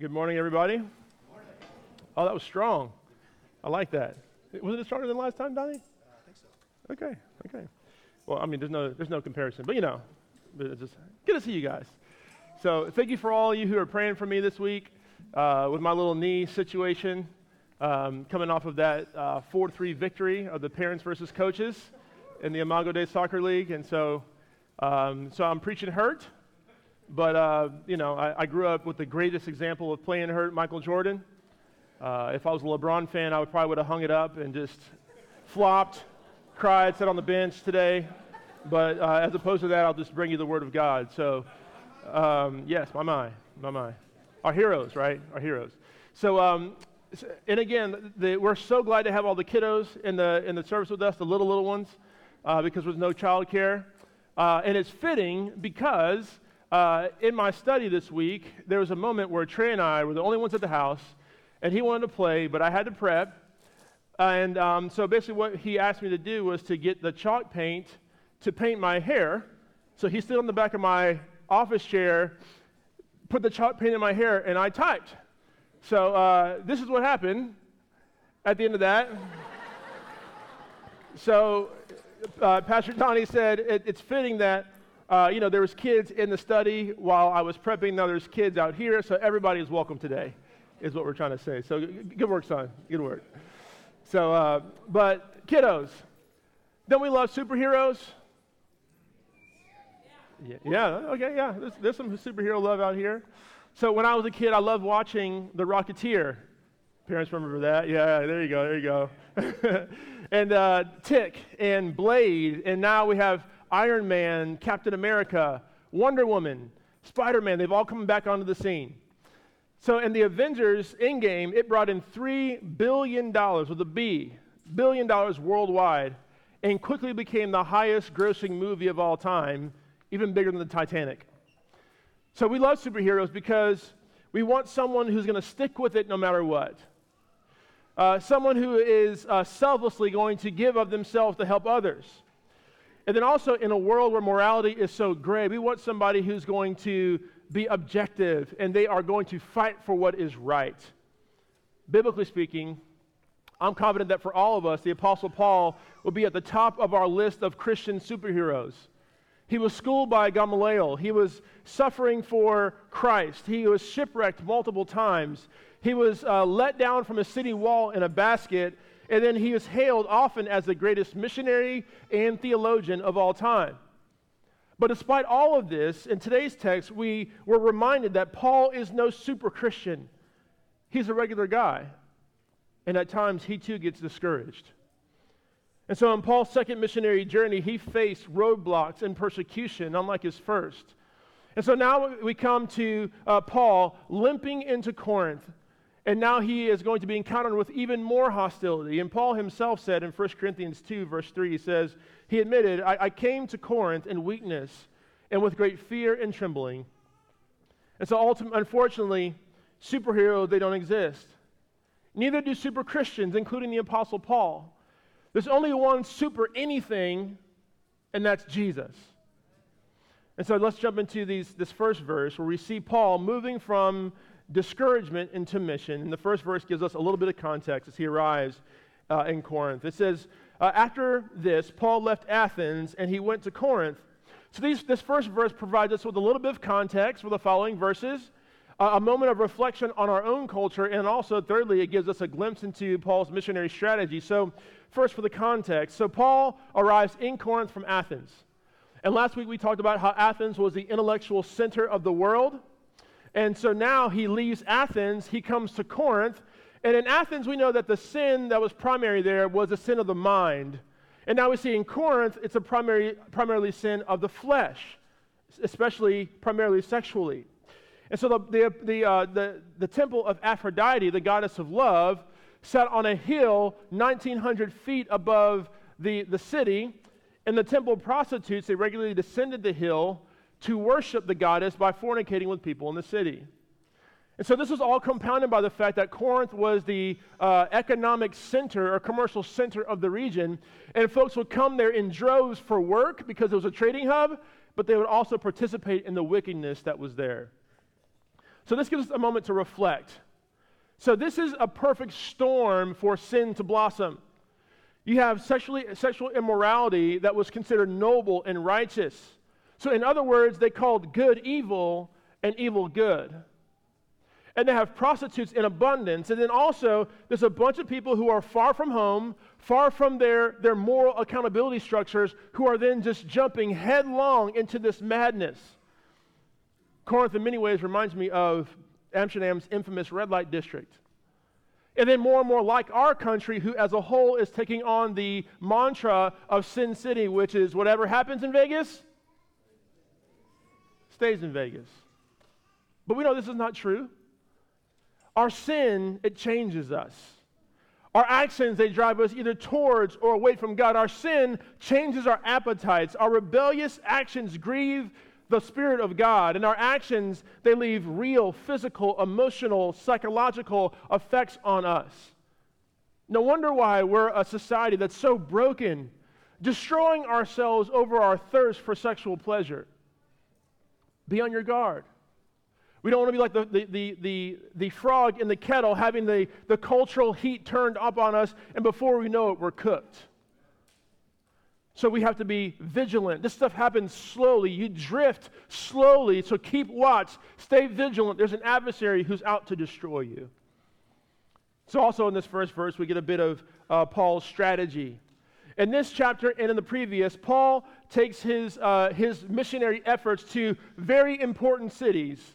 Good morning, everybody. Oh, that was strong. I like that. Wasn't it stronger than last time, Donnie? I think so. Okay, okay. Well, I mean, there's no, there's no comparison, but you know, but it's just good to see you guys. So, thank you for all of you who are praying for me this week uh, with my little knee situation, um, coming off of that uh, 4 3 victory of the parents versus coaches in the Imago Dei Soccer League. And so, um, so I'm preaching hurt, but, uh, you know, I, I, grew up with the greatest example of playing hurt, Michael Jordan. Uh, if I was a LeBron fan, I would probably would have hung it up and just flopped, cried, sat on the bench today. But uh, as opposed to that, I'll just bring you the Word of God. So, um, yes, my mind, my mind. Our heroes, right? Our heroes. So, um, and again, the, we're so glad to have all the kiddos in the in the service with us, the little little ones, uh, because there's no child care, uh, and it's fitting because uh, in my study this week there was a moment where Trey and I were the only ones at the house and he wanted to play, but I had to prep. And um, so basically, what he asked me to do was to get the chalk paint to paint my hair. So he stood on the back of my office chair, put the chalk paint in my hair, and I typed. So uh, this is what happened at the end of that. so uh, Pastor Donnie said it, it's fitting that uh, you know there was kids in the study while I was prepping. Now there's kids out here, so everybody is welcome today is what we're trying to say. So good work, son. Good work. So, uh, but kiddos, don't we love superheroes? Yeah, yeah okay, yeah. There's, there's some superhero love out here. So when I was a kid, I loved watching The Rocketeer. Parents remember that? Yeah, there you go, there you go. and uh, Tick and Blade, and now we have Iron Man, Captain America, Wonder Woman, Spider Man. They've all come back onto the scene. So in the Avengers Endgame, it brought in $3 billion with a B, billion dollars worldwide, and quickly became the highest grossing movie of all time, even bigger than the Titanic. So we love superheroes because we want someone who's going to stick with it no matter what. Uh, someone who is uh, selflessly going to give of themselves to help others. And then also, in a world where morality is so gray, we want somebody who's going to be objective and they are going to fight for what is right. Biblically speaking, I'm confident that for all of us, the Apostle Paul will be at the top of our list of Christian superheroes. He was schooled by Gamaliel. He was suffering for Christ. He was shipwrecked multiple times. He was uh, let down from a city wall in a basket. And then he was hailed often as the greatest missionary and theologian of all time. But despite all of this, in today's text, we were reminded that Paul is no super Christian. He's a regular guy. And at times, he too gets discouraged. And so, on Paul's second missionary journey, he faced roadblocks and persecution, unlike his first. And so now we come to uh, Paul limping into Corinth, and now he is going to be encountered with even more hostility. And Paul himself said in 1 Corinthians 2, verse 3, he says, He admitted, I, I came to Corinth in weakness and with great fear and trembling. And so, ultimately, unfortunately, superheroes, they don't exist. Neither do super Christians, including the Apostle Paul. There's only one super anything, and that's Jesus. And so let's jump into these, this first verse where we see Paul moving from discouragement into mission. And the first verse gives us a little bit of context as he arrives uh, in Corinth. It says, uh, After this, Paul left Athens and he went to Corinth. So these, this first verse provides us with a little bit of context for the following verses, uh, a moment of reflection on our own culture, and also, thirdly, it gives us a glimpse into Paul's missionary strategy. So, first, for the context. So, Paul arrives in Corinth from Athens. And last week we talked about how Athens was the intellectual center of the world. And so now he leaves Athens, he comes to Corinth. And in Athens, we know that the sin that was primary there was a sin of the mind. And now we see in Corinth, it's a primary, primarily sin of the flesh, especially primarily sexually. And so the, the, the, uh, the, the temple of Aphrodite, the goddess of love, sat on a hill 1,900 feet above the, the city. And the temple prostitutes, they regularly descended the hill to worship the goddess by fornicating with people in the city. And so this was all compounded by the fact that Corinth was the uh, economic center or commercial center of the region. And folks would come there in droves for work because it was a trading hub, but they would also participate in the wickedness that was there. So this gives us a moment to reflect. So this is a perfect storm for sin to blossom. You have sexually, sexual immorality that was considered noble and righteous. So, in other words, they called good evil and evil good. And they have prostitutes in abundance. And then also, there's a bunch of people who are far from home, far from their, their moral accountability structures, who are then just jumping headlong into this madness. Corinth, in many ways, reminds me of Amsterdam's infamous red light district. And then more and more like our country, who as a whole is taking on the mantra of Sin City, which is whatever happens in Vegas stays in Vegas. But we know this is not true. Our sin, it changes us. Our actions, they drive us either towards or away from God. Our sin changes our appetites. Our rebellious actions grieve the Spirit of God. And our actions, they leave real physical, emotional, psychological effects on us. No wonder why we're a society that's so broken, destroying ourselves over our thirst for sexual pleasure. Be on your guard. We don't want to be like the, the, the, the, the frog in the kettle having the, the cultural heat turned up on us, and before we know it, we're cooked. So we have to be vigilant. This stuff happens slowly. You drift slowly, so keep watch. Stay vigilant. There's an adversary who's out to destroy you. So, also in this first verse, we get a bit of uh, Paul's strategy. In this chapter and in the previous, Paul takes his, uh, his missionary efforts to very important cities.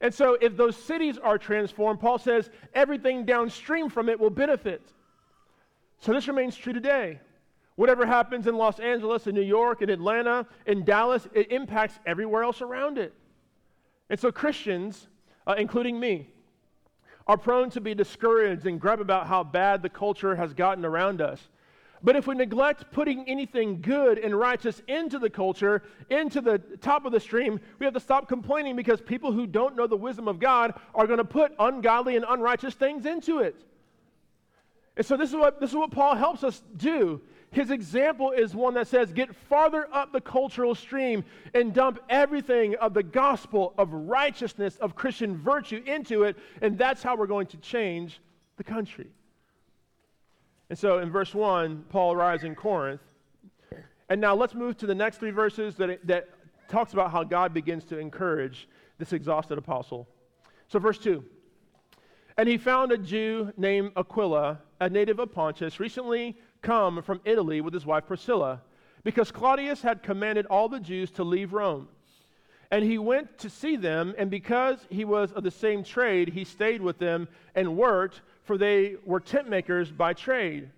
And so, if those cities are transformed, Paul says everything downstream from it will benefit. So, this remains true today. Whatever happens in Los Angeles, in New York, in Atlanta, in Dallas, it impacts everywhere else around it. And so Christians, uh, including me, are prone to be discouraged and grab about how bad the culture has gotten around us. But if we neglect putting anything good and righteous into the culture, into the top of the stream, we have to stop complaining because people who don't know the wisdom of God are going to put ungodly and unrighteous things into it. And so this is what, this is what Paul helps us do. His example is one that says, get farther up the cultural stream and dump everything of the gospel of righteousness, of Christian virtue into it, and that's how we're going to change the country. And so in verse 1, Paul arrives in Corinth. And now let's move to the next three verses that, that talks about how God begins to encourage this exhausted apostle. So, verse 2 And he found a Jew named Aquila, a native of Pontus, recently come from Italy with his wife Priscilla, because Claudius had commanded all the Jews to leave Rome. And he went to see them, and because he was of the same trade, he stayed with them and worked, for they were tent makers by trade.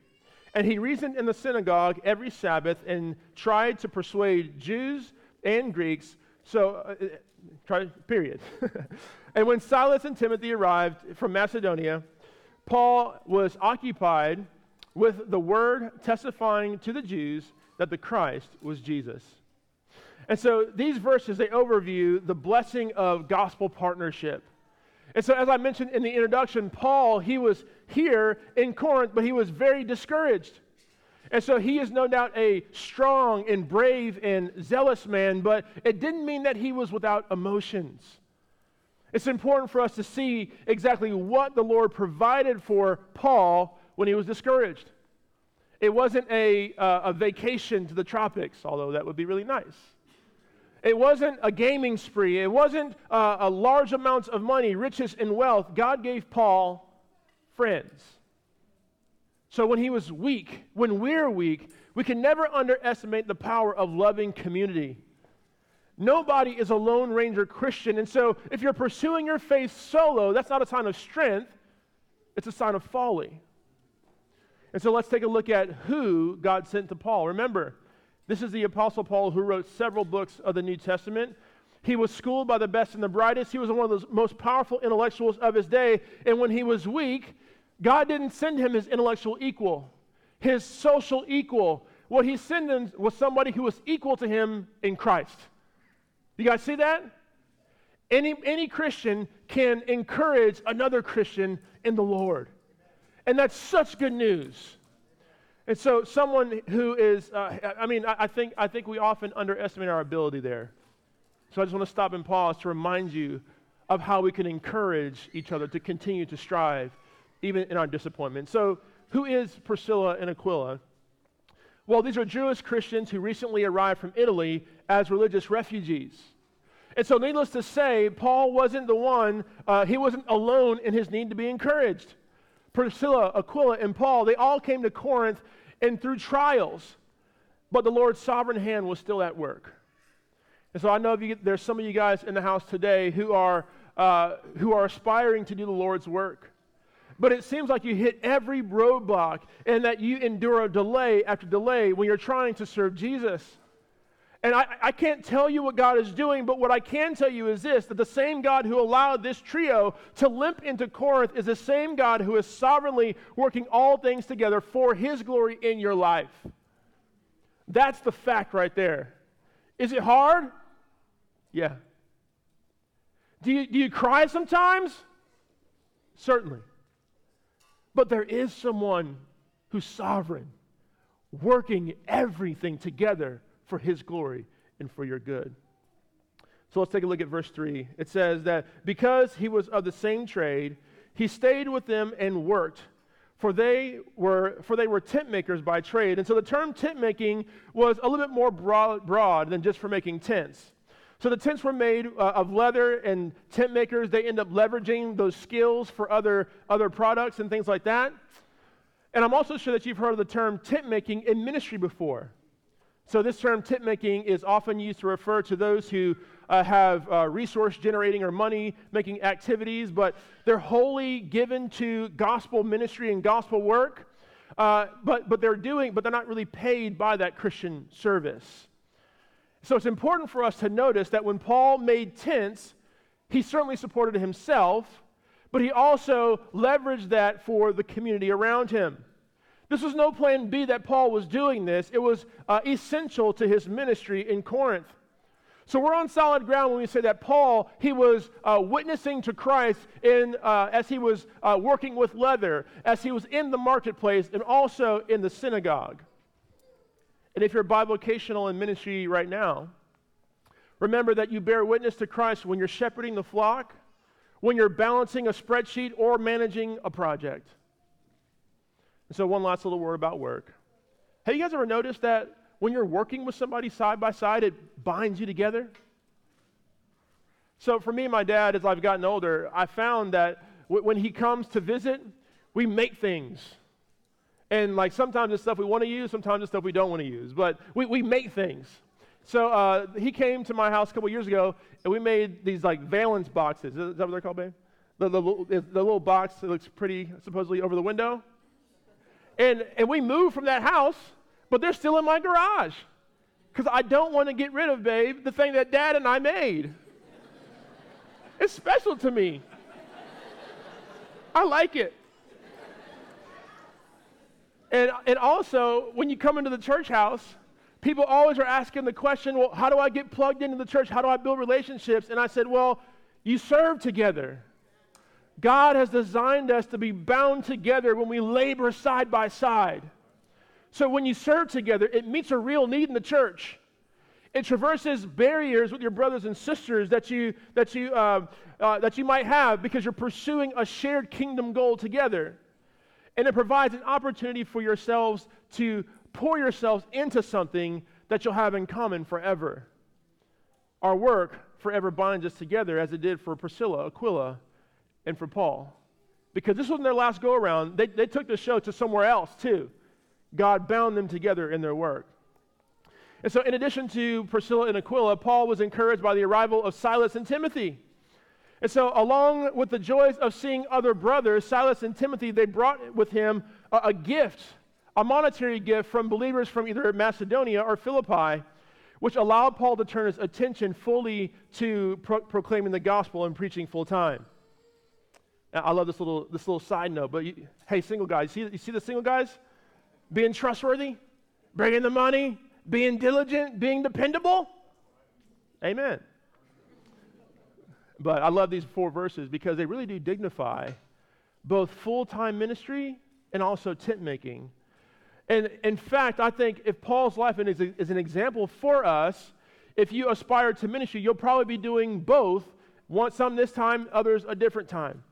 And he reasoned in the synagogue every Sabbath and tried to persuade Jews and Greeks. So, uh, uh try, period. and when Silas and Timothy arrived from Macedonia, Paul was occupied with the word testifying to the Jews that the Christ was Jesus. And so these verses, they overview the blessing of gospel partnership. And so, as I mentioned in the introduction, Paul, he was here in Corinth, but he was very discouraged. And so he is no doubt a strong and brave and zealous man, but it didn't mean that he was without emotions. It's important for us to see exactly what the Lord provided for Paul when he was discouraged. It wasn't a, uh, a vacation to the tropics, although that would be really nice. It wasn't a gaming spree. It wasn't uh, a large amounts of money, riches, and wealth. God gave Paul friends. So when he was weak, when we're weak, we can never underestimate the power of loving community. Nobody is a Lone Ranger Christian. And so if you're pursuing your faith solo, that's not a sign of strength, it's a sign of folly. And so let's take a look at who God sent to Paul. Remember, this is the Apostle Paul who wrote several books of the New Testament. He was schooled by the best and the brightest. He was one of the most powerful intellectuals of his day. And when he was weak, God didn't send him his intellectual equal, his social equal. What he sent him was somebody who was equal to him in Christ. You guys see that? Any, any Christian can encourage another Christian in the Lord. And that's such good news. And so, someone who is, uh, I mean, I, I, think, I think we often underestimate our ability there. So, I just want to stop and pause to remind you of how we can encourage each other to continue to strive, even in our disappointment. So, who is Priscilla and Aquila? Well, these are Jewish Christians who recently arrived from Italy as religious refugees. And so, needless to say, Paul wasn't the one, uh, he wasn't alone in his need to be encouraged. Priscilla, Aquila, and Paul, they all came to Corinth and through trials, but the Lord's sovereign hand was still at work. And so I know you, there's some of you guys in the house today who are, uh, who are aspiring to do the Lord's work. But it seems like you hit every roadblock and that you endure a delay after delay when you're trying to serve Jesus. And I, I, can't tell you what God is doing, but what I can tell you is this that the same God who allowed this trio to limp into Corinth is the same God who is sovereignly working all things together for his glory in your life. That's the fact right there. Is it hard? Yeah. Do you, do you cry sometimes? Certainly. But there is someone who's sovereign, working everything together for his glory and for your good. So let's take a look at verse 3. It says that because he was of the same trade, he stayed with them and worked, for they were, for they were tent makers by trade. And so the term tent making was a little bit more broad, broad than just for making tents. So the tents were made uh, of leather, and tent makers, they end up leveraging those skills for other, other products and things like that. And I'm also sure that you've heard of the term tent making in ministry before. So, this term tent making is often used to refer to those who uh, have uh, resource generating or money making activities, but they're wholly given to gospel ministry and gospel work. Uh, but, but they're doing, but they're not really paid by that Christian service. So, it's important for us to notice that when Paul made tents, he certainly supported himself, but he also leveraged that for the community around him. This was no plan B that Paul was doing this. It was uh, essential to his ministry in Corinth. So we're on solid ground when we say that Paul, he was uh, witnessing to Christ in, uh, as he was uh, working with leather, as he was in the marketplace, and also in the synagogue. And if you're bivocational in ministry right now, remember that you bear witness to Christ when you're shepherding the flock, when you're balancing a spreadsheet, or managing a project. And so, one last little word about work. Have you guys ever noticed that when you're working with somebody side by side, it binds you together? So, for me and my dad, as I've gotten older, I found that w- when he comes to visit, we make things. And like sometimes it's stuff we want to use, sometimes it's stuff we don't want to use, but we, we make things. So uh, he came to my house a couple years ago, and we made these like valence boxes. Is that what they're called, babe? The, the, the, the little box that looks pretty, supposedly over the window. And, and we moved from that house, but they're still in my garage because I don't want to get rid of, babe, the thing that dad and I made. it's special to me. I like it. And, and also, when you come into the church house, people always are asking the question, well, how do I get plugged into the church? How do I build relationships? And I said, well, you serve together. God has designed us to be bound together when we labor side by side. So when you serve together, it meets a real need in the church. It traverses barriers with your brothers and sisters that you, that you, uh, uh, that you might have because you're pursuing a shared kingdom goal together. And it provides an opportunity for yourselves to pour yourselves into something that you'll have in common forever. Our work forever binds us together as it did for Priscilla, Aquila, and for Paul. Because this wasn't their last go around, they, they took the show to somewhere else too. God bound them together in their work. And so, in addition to Priscilla and Aquila, Paul was encouraged by the arrival of Silas and Timothy. And so, along with the joys of seeing other brothers, Silas and Timothy, they brought with him a, a gift, a monetary gift from believers from either Macedonia or Philippi, which allowed Paul to turn his attention fully to pro- proclaiming the gospel and preaching full time. I love this little, this little side note, but you, hey, single guys, you see, you see the single guys? Being trustworthy, bringing the money, being diligent, being dependable. Amen. But I love these four verses because they really do dignify both full time ministry and also tent making. And in fact, I think if Paul's life is, is an example for us, if you aspire to ministry, you'll probably be doing both One, some this time, others a different time.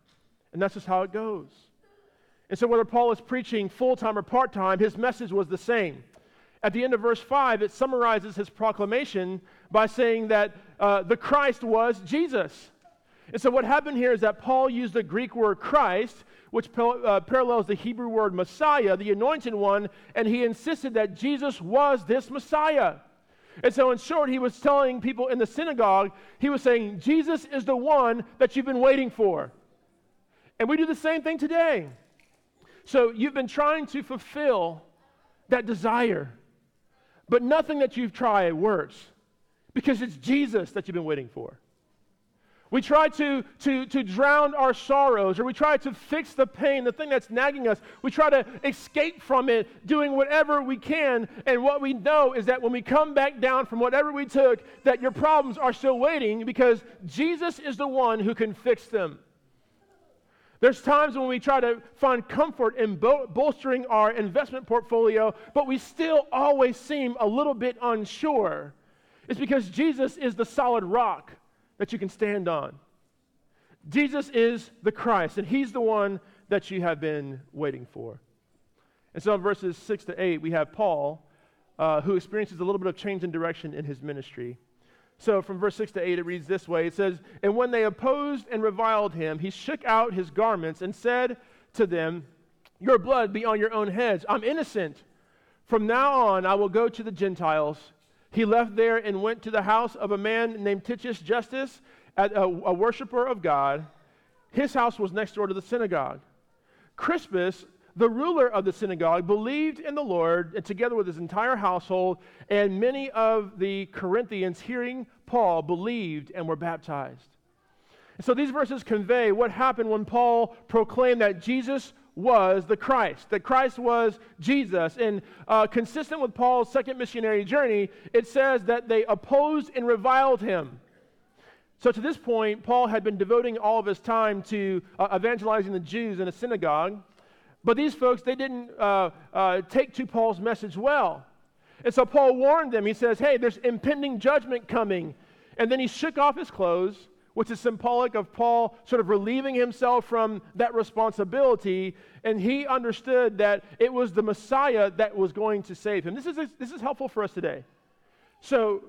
And that's just how it goes. And so, whether Paul is preaching full time or part time, his message was the same. At the end of verse 5, it summarizes his proclamation by saying that uh, the Christ was Jesus. And so, what happened here is that Paul used the Greek word Christ, which uh, parallels the Hebrew word Messiah, the anointed one, and he insisted that Jesus was this Messiah. And so, in short, he was telling people in the synagogue, he was saying, Jesus is the one that you've been waiting for. And we do the same thing today. So, you've been trying to fulfill that desire, but nothing that you've tried works because it's Jesus that you've been waiting for. We try to, to, to drown our sorrows, or we try to fix the pain, the thing that's nagging us. We try to escape from it, doing whatever we can. And what we know is that when we come back down from whatever we took, that your problems are still waiting because Jesus is the one who can fix them. There's times when we try to find comfort in bol- bolstering our investment portfolio, but we still always seem a little bit unsure. It's because Jesus is the solid rock that you can stand on. Jesus is the Christ, and He's the one that you have been waiting for. And so in verses 6 to 8, we have Paul, uh, who experiences a little bit of change in direction in his ministry. So from verse 6 to 8, it reads this way It says, And when they opposed and reviled him, he shook out his garments and said to them, Your blood be on your own heads. I'm innocent. From now on, I will go to the Gentiles. He left there and went to the house of a man named Titius Justus, a, a worshiper of God. His house was next door to the synagogue. Crispus, the ruler of the synagogue, believed in the Lord, and together with his entire household, and many of the Corinthians, hearing Paul, believed and were baptized. And so these verses convey what happened when Paul proclaimed that Jesus was the Christ, that Christ was Jesus. And uh, consistent with Paul's second missionary journey, it says that they opposed and reviled him. So to this point, Paul had been devoting all of his time to uh, evangelizing the Jews in a synagogue. But these folks, they didn't uh, uh take to Paul's message well. And so Paul warned them. He says, Hey, there's impending judgment coming. And then he shook off his clothes which is symbolic of Paul sort of relieving himself from that responsibility. And he understood that it was the Messiah that was going to save him. This is, this is helpful for us today. So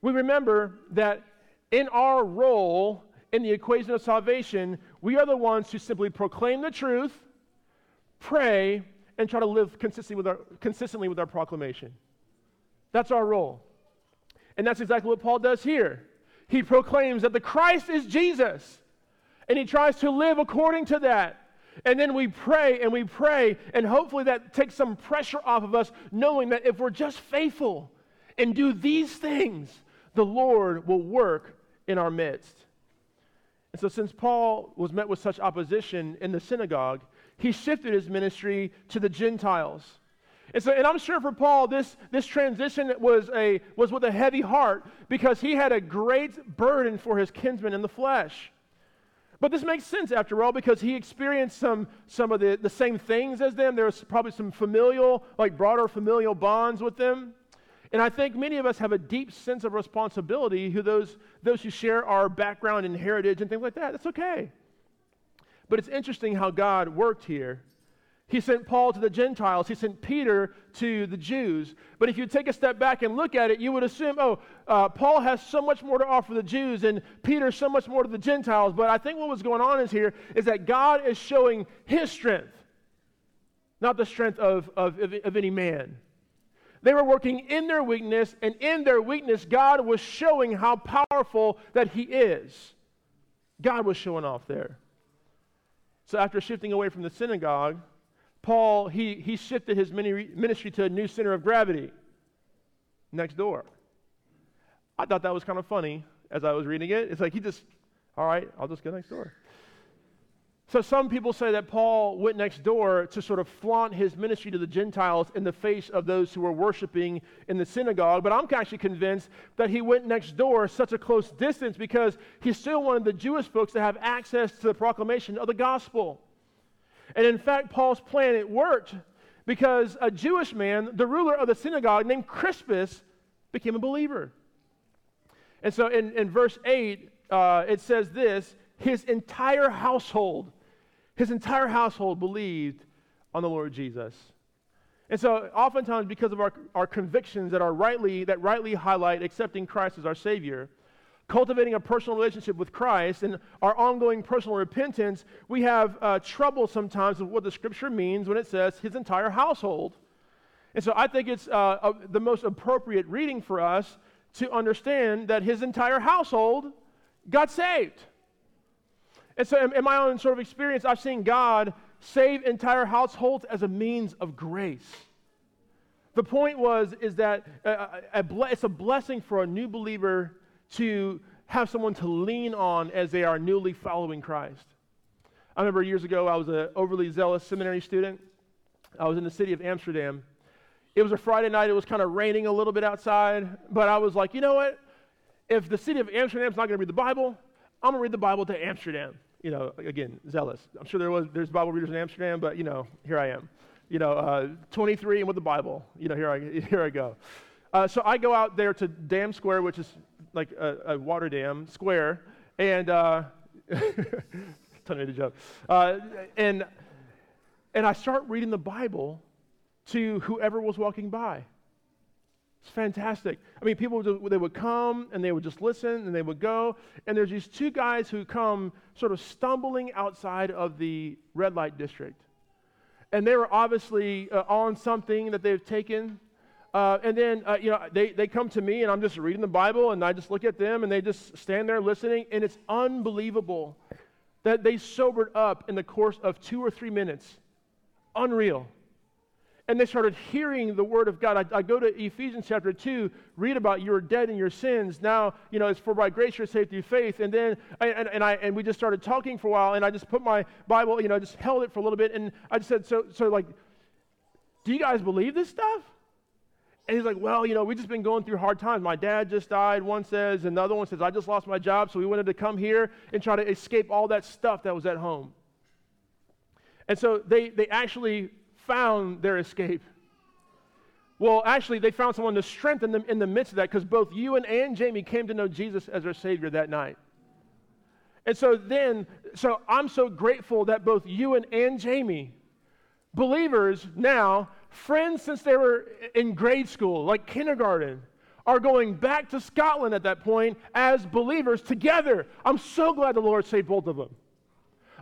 we remember that in our role in the equation of salvation, we are the ones who simply proclaim the truth, pray, and try to live consistently with our, consistently with our proclamation. That's our role. And that's exactly what Paul does here he proclaims that the Christ is Jesus. And he tries to live according to that. And then we pray and we pray, and hopefully that takes some pressure off of us, knowing that if we're just faithful and do these things, the Lord will work in our midst. And so, since Paul was met with such opposition in the synagogue, he shifted his ministry to the Gentiles. And so, and I'm sure for Paul, this, this transition was, a, was with a heavy heart because he had a great burden for his kinsmen in the flesh. But this makes sense after all because he experienced some, some of the, the same things as them. There was probably some familial, like broader familial bonds with them. And I think many of us have a deep sense of responsibility who those, those who share our background and heritage and things like that. That's okay. But it's interesting how God worked here he sent Paul to the Gentiles. He sent Peter to the Jews. But if you take a step back and look at it, you would assume, oh, uh, Paul has so much more to offer the Jews and Peter so much more to the Gentiles. But I think what was going on is here is that God is showing his strength, not the strength of, of, of, of any man. They were working in their weakness, and in their weakness, God was showing how powerful that he is. God was showing off there. So after shifting away from the synagogue, Paul, he, he shifted his ministry to a new center of gravity next door. I thought that was kind of funny as I was reading it. It's like he just, all right, I'll just go next door. So some people say that Paul went next door to sort of flaunt his ministry to the Gentiles in the face of those who were worshiping in the synagogue. But I'm actually convinced that he went next door such a close distance because he still wanted the Jewish folks to have access to the proclamation of the gospel. And in fact, Paul's plan, it worked because a Jewish man, the ruler of the synagogue named Crispus, became a believer. And so in, in verse 8, uh, it says this his entire household, his entire household believed on the Lord Jesus. And so oftentimes because of our, our convictions that are rightly that rightly highlight accepting Christ as our Savior, cultivating a personal relationship with Christ and our ongoing personal repentance, we have uh, trouble sometimes with what the scripture means when it says his entire household. And so I think it's uh, uh, the most appropriate reading for us to understand that his entire household got saved. And so, in, my own sort of experience, I've seen God save entire households as a means of grace. The point was is that uh, a, a, it's a blessing for a new believer to have someone to lean on as they are newly following Christ. I remember years ago, I was an overly zealous seminary student. I was in the city of Amsterdam. It was a Friday night. It was kind of raining a little bit outside. But I was like, you know what? If the city of Amsterdam's not going to read the Bible, I'm going to read the Bible to Amsterdam. You know, again, zealous. I'm sure there was there's Bible readers in Amsterdam, but you know, here I am. You know, uh, 23 and with the Bible. You know, here I here I go. Uh, so I go out there to Dam Square, which is like a, a water dam square, and uh, tell joke. Uh, and and I start reading the Bible to whoever was walking by. It's fantastic. I mean, people would, they would come and they would just listen and they would go. And there's these two guys who come sort of stumbling outside of the red light district. And they were obviously uh, on something that they've taken. Uh, and then, uh, you know, they, they come to me and I'm just reading the Bible and I just look at them and they just stand there listening. And it's unbelievable that they sobered up in the course of two or three minutes. Unreal and they started hearing the word of God. I, I, go to Ephesians chapter 2, read about you are dead in your sins. Now, you know, it's for by grace you're saved through faith. And then, I, and, and, I, and we just started talking for a while, and I just put my Bible, you know, just held it for a little bit, and I just said, so, so like, do you guys believe this stuff? And he's like, well, you know, we've just been going through hard times. My dad just died, one says, and the other one says, I just lost my job, so we wanted to come here and try to escape all that stuff that was at home. And so they, they actually found their escape. Well, actually, they found someone to strengthen them in the midst of that because both Hugh and, and Jamie came to know Jesus as their Savior that night. And so then, so I'm so grateful that both Hugh and, and Jamie, believers now, friends since they were in grade school, like kindergarten, are going back to Scotland at that point as believers together. I'm so glad the Lord saved both of them.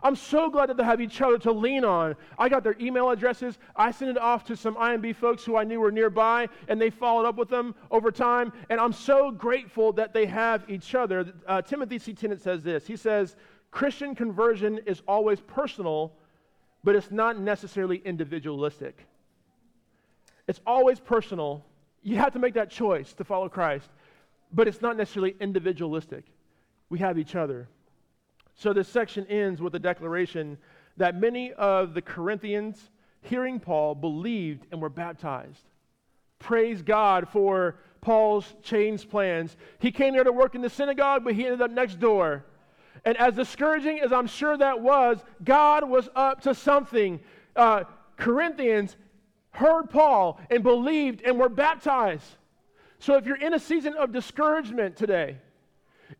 I'm so glad that they have each other to lean on. I got their email addresses. I sent it off to some IMB folks who I knew were nearby, and they followed up with them over time. And I'm so grateful that they have each other. Uh, Timothy C. Tennent says this He says, Christian conversion is always personal, but it's not necessarily individualistic. It's always personal. You have to make that choice to follow Christ, but it's not necessarily individualistic. We have each other. So this section ends with a declaration that many of the Corinthians, hearing Paul, believed and were baptized. Praise God for Paul's changed plans. He came there to work in the synagogue, but he ended up next door. And as discouraging as I'm sure that was, God was up to something. Uh, Corinthians heard Paul and believed and were baptized. So if you're in a season of discouragement today,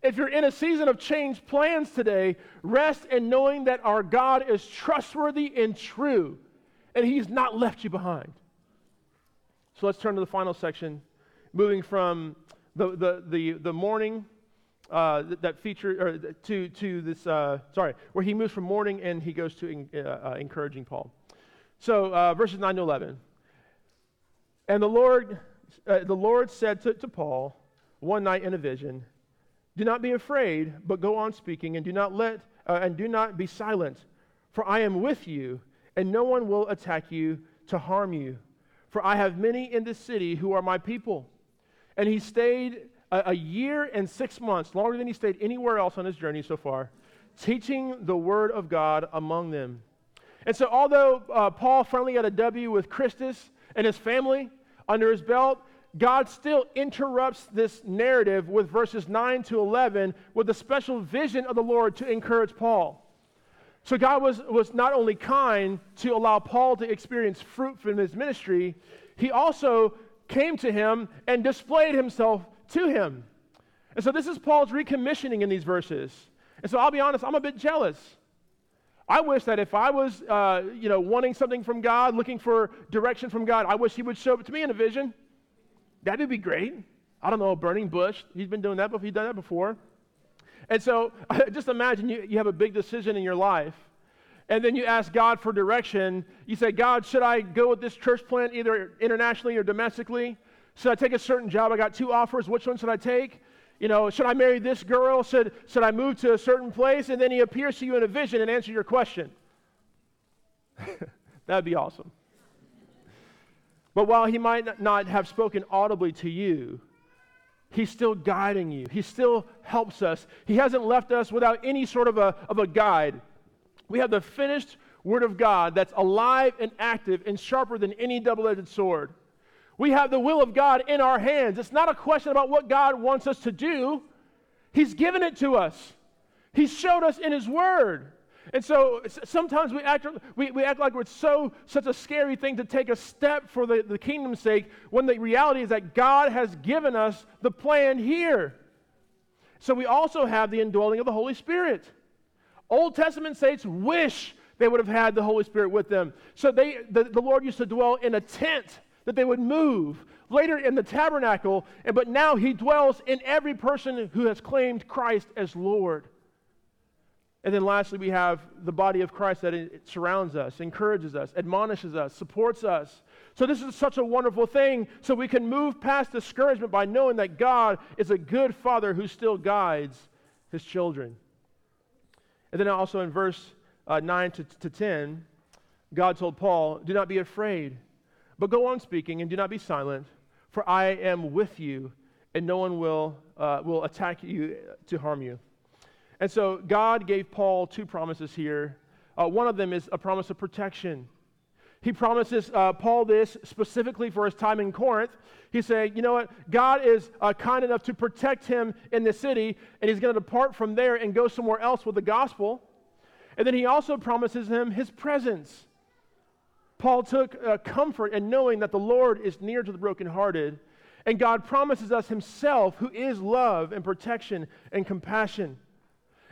if you're in a season of change plans today, rest in knowing that our God is trustworthy and true, and He's not left you behind. So let's turn to the final section, moving from the, the, the, the mourning uh, that, that feature or to, to this, uh, sorry, where he moves from mourning and he goes to in, uh, uh encouraging Paul. So uh, verses 9 to 11. And the Lord, uh, the Lord said to, to Paul one night in a vision, do not be afraid, but go on speaking, and do not let uh, and do not be silent, for I am with you, and no one will attack you to harm you. For I have many in this city who are my people. And he stayed a, a year and six months, longer than he stayed anywhere else on his journey so far, teaching the word of God among them. And so, although uh, Paul finally got a W with Crispus and his family under his belt, God still interrupts this narrative with verses 9 to 11 with a special vision of the Lord to encourage Paul. So God was, was not only kind to allow Paul to experience fruit from his ministry, he also came to him and displayed himself to him. And so this is Paul's recommissioning in these verses. And so I'll be honest, I'm a bit jealous. I wish that if I was, uh, you know, wanting something from God, looking for direction from God, I wish He would show it to me in a vision. That'd be great. I don't know, a burning bush. He's been doing that before. He's done that before. And so just imagine you, you have a big decision in your life, and then you ask God for direction. You say, God, should I go with this church plant either internationally or domestically? Should I take a certain job? I got two offers. Which one should I take? You know, should I marry this girl? Should, should I move to a certain place? And then he appears to you in a vision and answers your question. That'd be awesome. But while he might not have spoken audibly to you, he's still guiding you. He still helps us. He hasn't left us without any sort of a, of a guide. We have the finished Word of God that's alive and active and sharper than any double edged sword. We have the will of God in our hands. It's not a question about what God wants us to do, He's given it to us. He showed us in His Word. And so sometimes we act, we, we act like it's so such a scary thing to take a step for the, the kingdom's sake when the reality is that God has given us the plan here. So we also have the indwelling of the Holy Spirit. Old Testament saints wish they would have had the Holy Spirit with them. So they, the, the Lord used to dwell in a tent that they would move later in the tabernacle, and, but now he dwells in every person who has claimed Christ as Lord. And then lastly, we have the body of Christ that it surrounds us, encourages us, admonishes us, supports us. So, this is such a wonderful thing. So, we can move past discouragement by knowing that God is a good father who still guides his children. And then also in verse uh, 9 to, to 10, God told Paul, Do not be afraid. But go on speaking and do not be silent, for I am with you, and no one will, uh, will attack you to harm you. And so God gave Paul two promises here. Uh, one of them is a promise of protection. He promises uh, Paul this specifically for his time in Corinth. He's saying, you know what? God is uh, kind enough to protect him in the city, and he's going to depart from there and go somewhere else with the gospel. And then he also promises him his presence. Paul took uh, comfort in knowing that the Lord is near to the brokenhearted, and God promises us Himself, who is love and protection and compassion.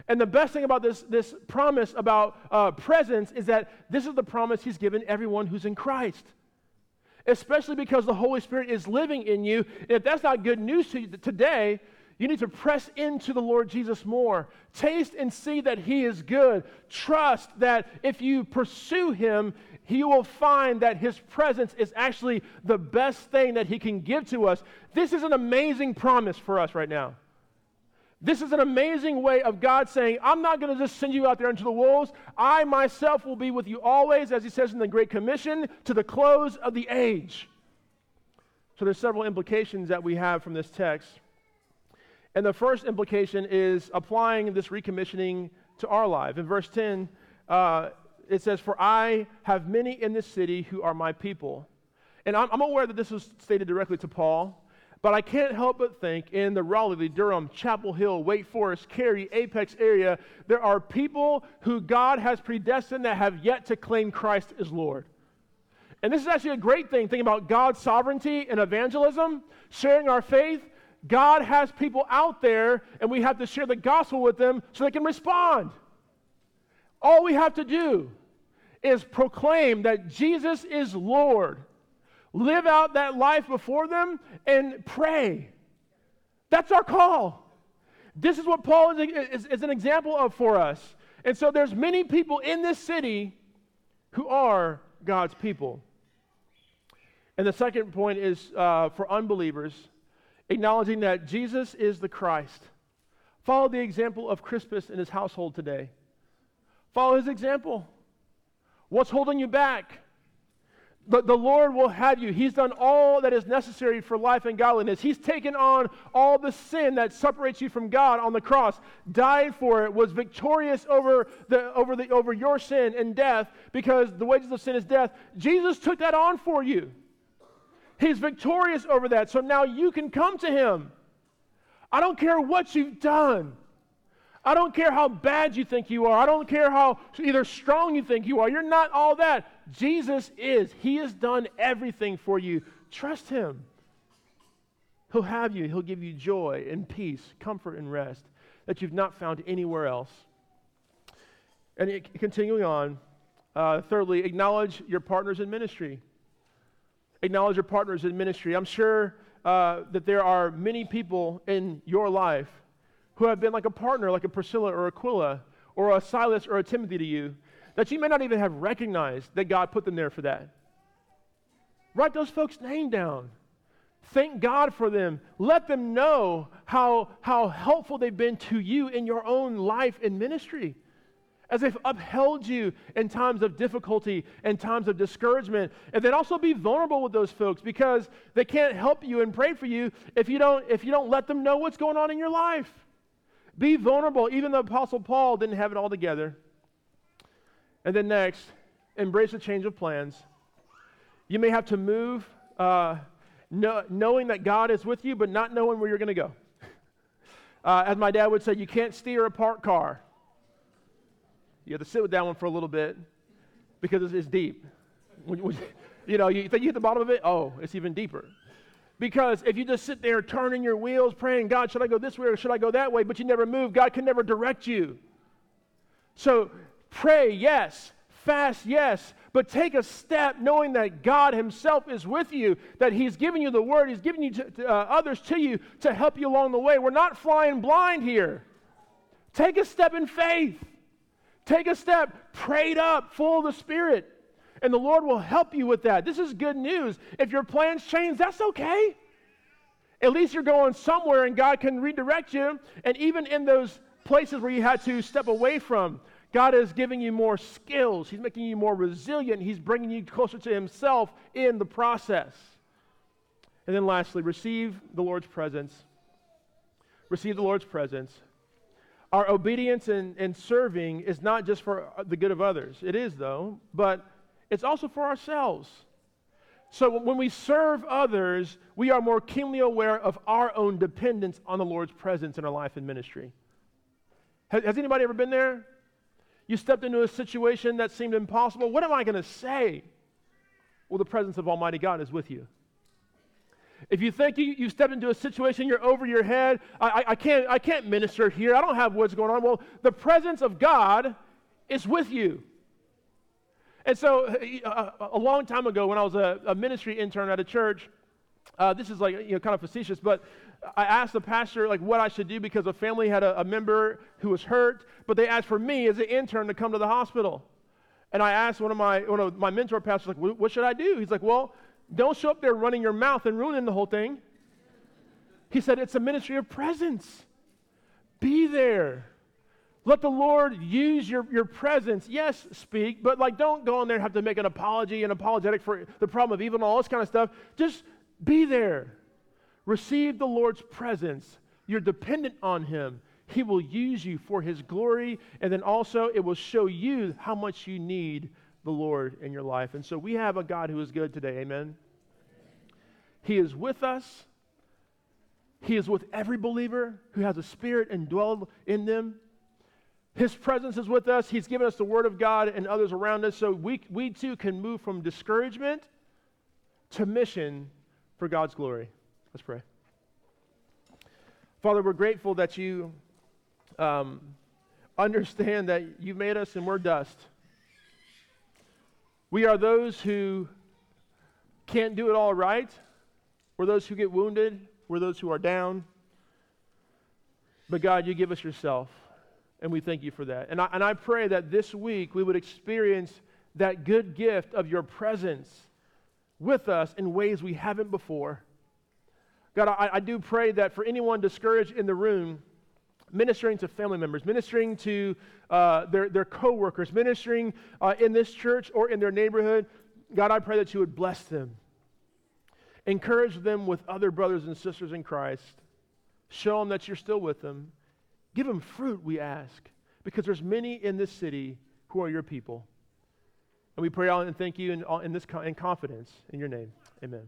And the best thing about this, this promise about uh, presence is that this is the promise He's given everyone who's in Christ. Especially because the Holy Spirit is living in you. And if that's not good news to you today, you need to press into the Lord Jesus more. Taste and see that He is good. Trust that if you pursue Him, he will find that his presence is actually the best thing that he can give to us. This is an amazing promise for us right now. This is an amazing way of God saying, I'm not going to just send you out there into the wolves. I myself will be with you always, as he says in the Great Commission, to the close of the age. So there's several implications that we have from this text. And the first implication is applying this recommissioning to our life. In verse 10, uh, it says, For I have many in this city who are my people. And I'm, I'm aware that this was stated directly to Paul, but I can't help but think in the Raleigh, the Durham, Chapel Hill, Wake Forest, Cary, Apex area, there are people who God has predestined that have yet to claim Christ as Lord. And this is actually a great thing, thinking about God's sovereignty and evangelism, sharing our faith. God has people out there, and we have to share the gospel with them so they can respond. All we have to do is proclaim that Jesus is Lord. Live out that life before them and pray. That's our call. This is what Paul is, is, is, an example of for us. And so there's many people in this city who are God's people. And the second point is uh, for unbelievers, acknowledging that Jesus is the Christ. Follow the example of Crispus and his household today. Follow his example. What's holding you back? The, the Lord will have you. He's done all that is necessary for life and godliness. He's taken on all the sin that separates you from God on the cross, died for it, was victorious over, the, over, the, over your sin and death because the wages of sin is death. Jesus took that on for you. He's victorious over that. So now you can come to Him. I don't care what you've done. I don't care how bad you think you are. I don't care how either strong you think you are. You're not all that. Jesus is. He has done everything for you. Trust Him. He'll have you. He'll give you joy and peace, comfort and rest that you've not found anywhere else. And it, continuing on, uh, thirdly, acknowledge your partners in ministry. Acknowledge your partners in ministry. I'm sure uh, that there are many people in your life who have been like a partner, like a Priscilla or Aquila, or a Silas or a Timothy to you, that you may not even have recognized that God put them there for that. Write those folks' name down. Thank God for them. Let them know how, how helpful they've been to you in your own life and ministry. As they've upheld you in times of difficulty and times of discouragement. And then also be vulnerable with those folks because they can't help you and pray for you if you don't, if you don't let them know what's going on in your life. Be vulnerable. Even the Apostle Paul didn't have it all together. And then next, embrace a change of plans. You may have to move uh, know, knowing that God is with you, but not knowing where you're going to go. Uh, as my dad would say, you can't steer a parked car. You have to sit with that one for a little bit because it's, it's deep. When, when, you know, you think you hit the bottom of it? Oh, it's even deeper. Because if you just sit there turning your wheels, praying, God, should I go this way or should I go that way, but you never move, God can never direct you. So pray, yes. Fast, yes but take a step knowing that God Himself is with you, that He's given you the word, He's given you to, to, uh, others to you to help you along the way. We're not flying blind here. Take a step in faith. Take a step prayed up, full of the Spirit. And the Lord will help you with that. This is good news. If your plans change, that's okay. At least you're going somewhere and God can redirect you. And even in those places where you had to step away from, God is giving you more skills. He's making you more resilient. He's bringing you closer to Himself in the process. And then lastly, receive the Lord's presence. Receive the Lord's presence. Our obedience and, and serving is not just for the good of others. It is, though, but it's also for ourselves. So when we serve others, we are more keenly aware of our own dependence on the Lord's presence in our life and ministry. Has, has anybody ever been there? You stepped into a situation that seemed impossible. What am I going to say? Well, the presence of Almighty God is with you. If you think you, you stepped into a situation, you're over your head, I, I, I, can't, I can't minister here, I don't have what's going on. Well, the presence of God is with you. And so, uh, a long time ago, when I was a, a ministry intern at a church, uh, this is like, you know, kind of facetious, but I asked the pastor like what I should do because a family had a, a member who was hurt, but they asked for me as an intern to come to the hospital. And I asked one of my one of my mentor pastors like, what should I do? He's like, well, don't show up there running your mouth and ruining the whole thing. He said, it's a ministry of presence. Be there. Let the Lord use your, your presence. Yes, speak, but like don't go in there and have to make an apology and apologetic for the problem of evil and all this kind of stuff. Just be there. Receive the Lord's presence. You're dependent on Him. He will use you for His glory, and then also it will show you how much you need the Lord in your life. And so we have a God who is good today. Amen. He is with us. He is with every believer who has a spirit and dwell in them. His presence is with us. He's given us the Word of God and others around us so we, we too can move from discouragement to mission for God's glory. Let's pray. Father, we're grateful that you um, understand that you made us and we're dust. We are those who can't do it all right. We're those who get wounded. We're those who are down. But God, you give us yourself, and we thank you for that. And I, and I pray that this week we would experience that good gift of your presence with us in ways we haven't before. God, I, I do pray that for anyone discouraged in the room, ministering to family members, ministering to uh, their, their coworkers, ministering uh, in this church or in their neighborhood, God, I pray that you would bless them. Encourage them with other brothers and sisters in Christ. Show them that you're still with them. Give them fruit, we ask, because there's many in this city who are your people. And we pray all and thank you in, in this in confidence in your name. Amen.